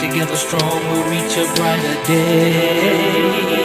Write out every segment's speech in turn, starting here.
Together strong we'll reach a brighter day.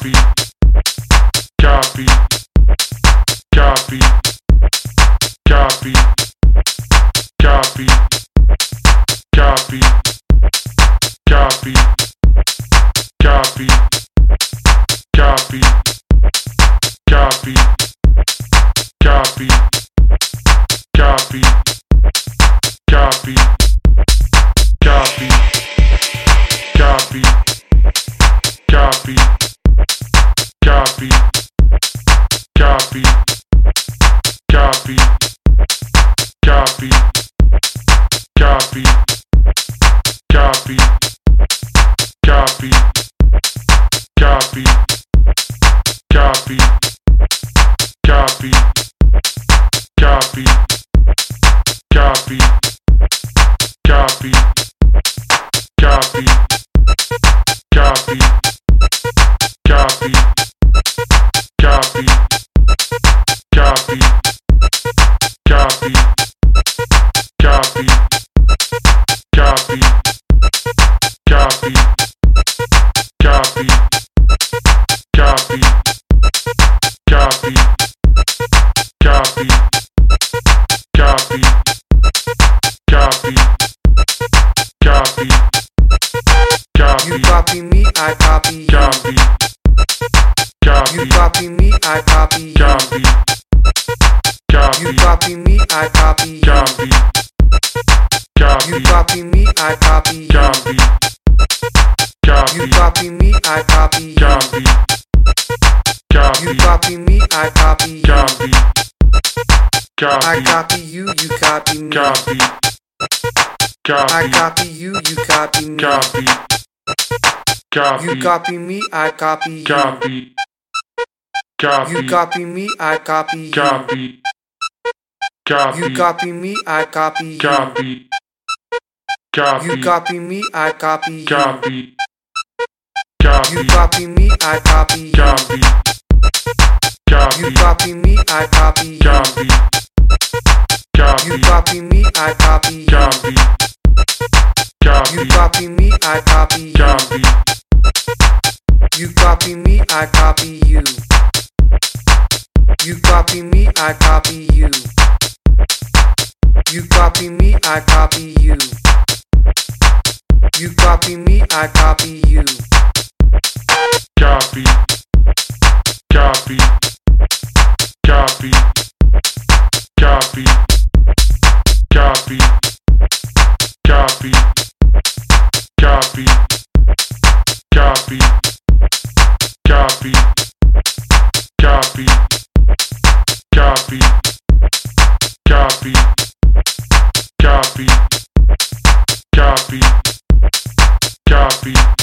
Copy, copy, copy, copy, copy, copy, copy, copy, copy, copy, copy, copy, copy, copy, copy, copy, copy, copy, copy, copy, copy, copy, copy, copy, copy, copy, copy, I copy you. copy, You copy, copy me, I copy you. copy, You copy, copy me, I copy you. copy, You copy, copy me, I copy you. copy, You copy, copy me, I copy you. copy, You copy, copy me, I copy you. copy, I copy, copy you, you copy me. copy, I copy, copy you, you copy me. copy, You copy, copy me, I copy you. copy, You copy, copy me, I copy you. copy, You copy, copy me, I copy you. copy, You copy, copy me, I copy you. copy, You copy, copy me, I copy you. copy, You copy, copy me, I copy you. copy, You copy, copy me, I copy you. copy, You copy, copy me, I copy you. copy, you copy me, I copy you. You copy me, I copy you. You copy me, I copy you. You copy me, I copy you. Copy. Copy. Copy. Copy. Copy. Copy. Copy copy, copy, copy, copy, copy, copy, copy.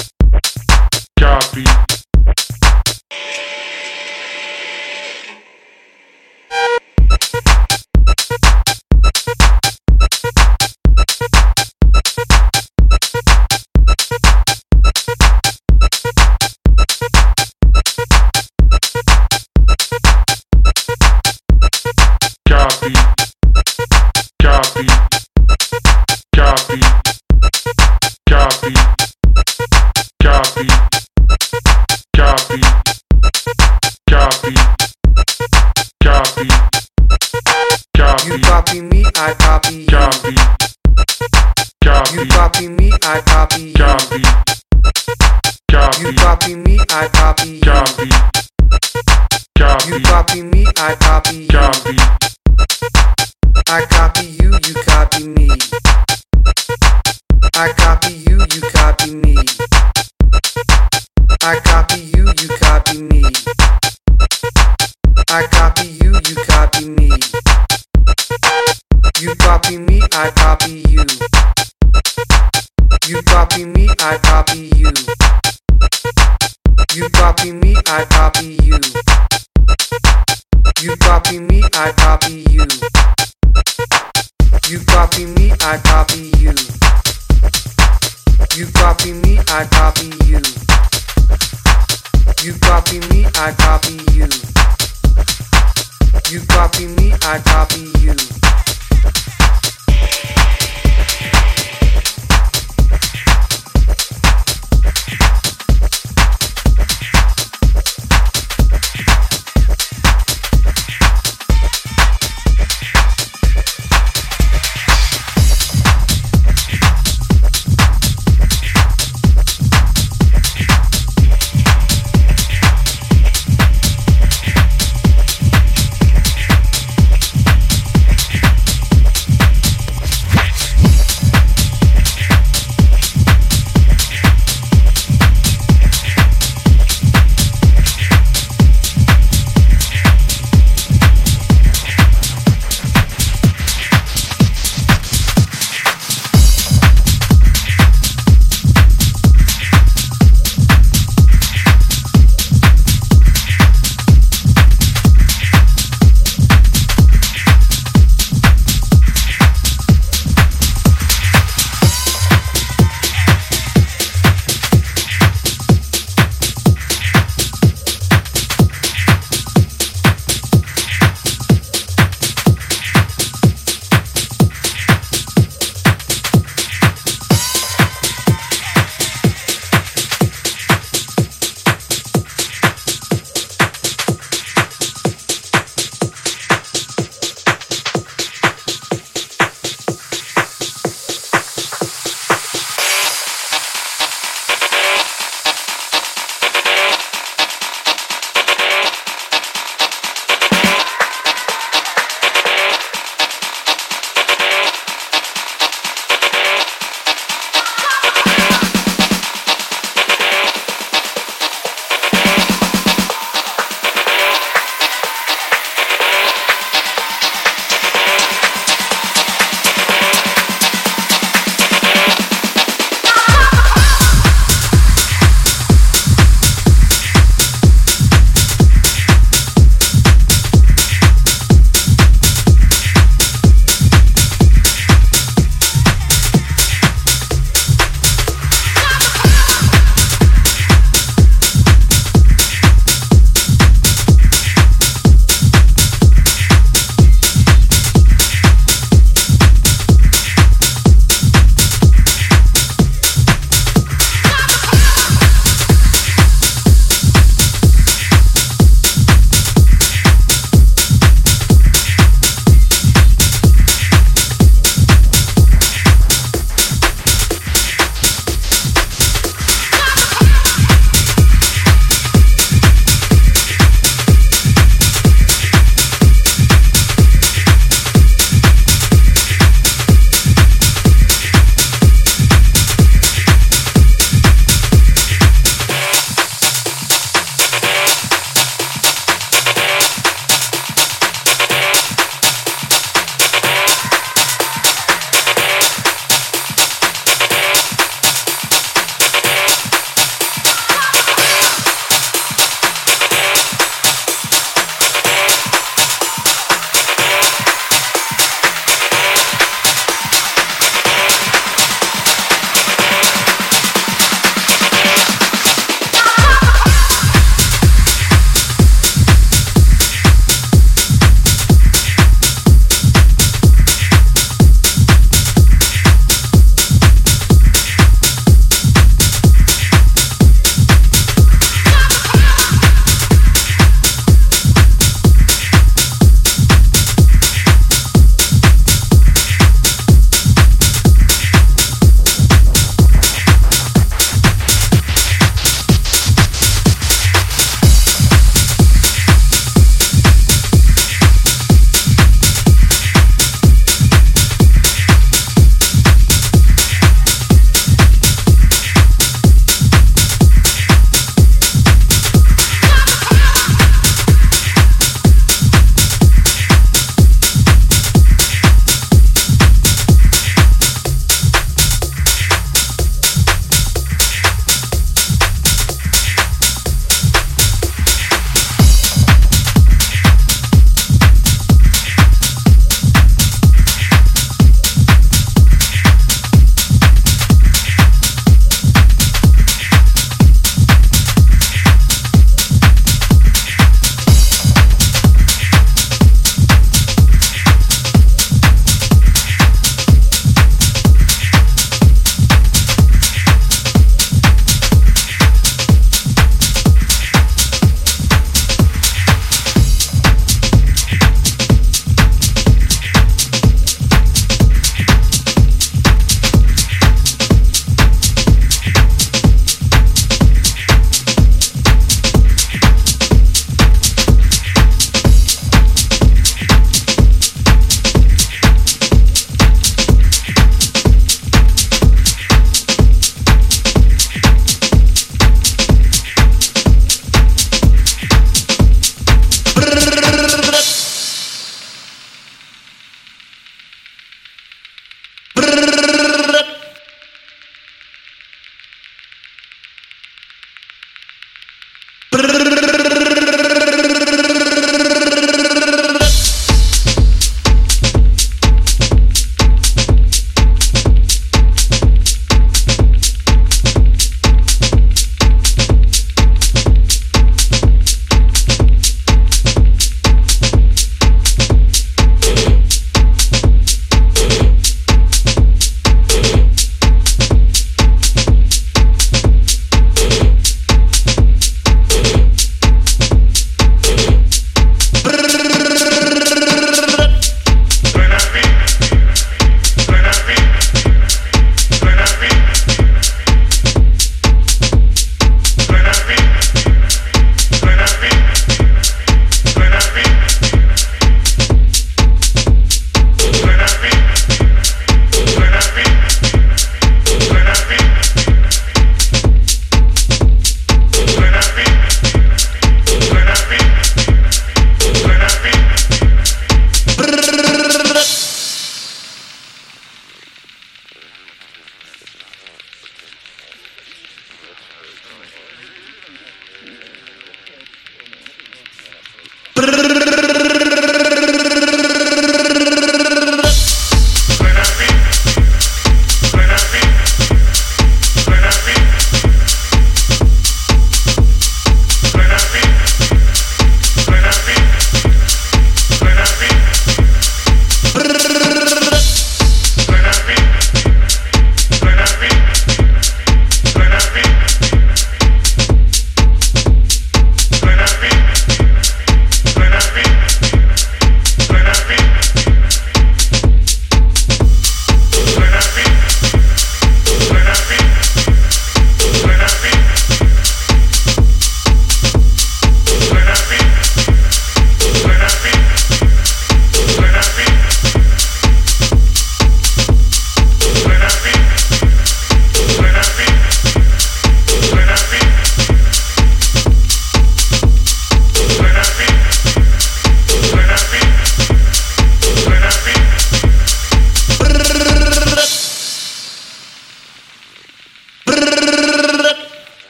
I copy you. copy, I copy you, you copy me. I copy you, you copy me. I copy you, you copy me. I copy you, you copy me. You copy me, I copy you. You copy me, I copy you. You copy me, I copy you. You copy me, I copy you. You copy me, I copy you. You copy me, I copy you. You copy me, I copy you. You copy me, I copy you.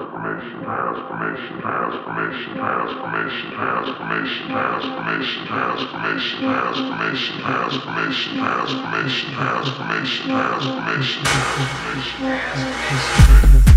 transformation, transformation, transformation, transformation, transformation, transformation, transformation, transformation, transformation, transformation, transformation, transformation, transformation, transformation.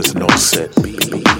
is no set beat.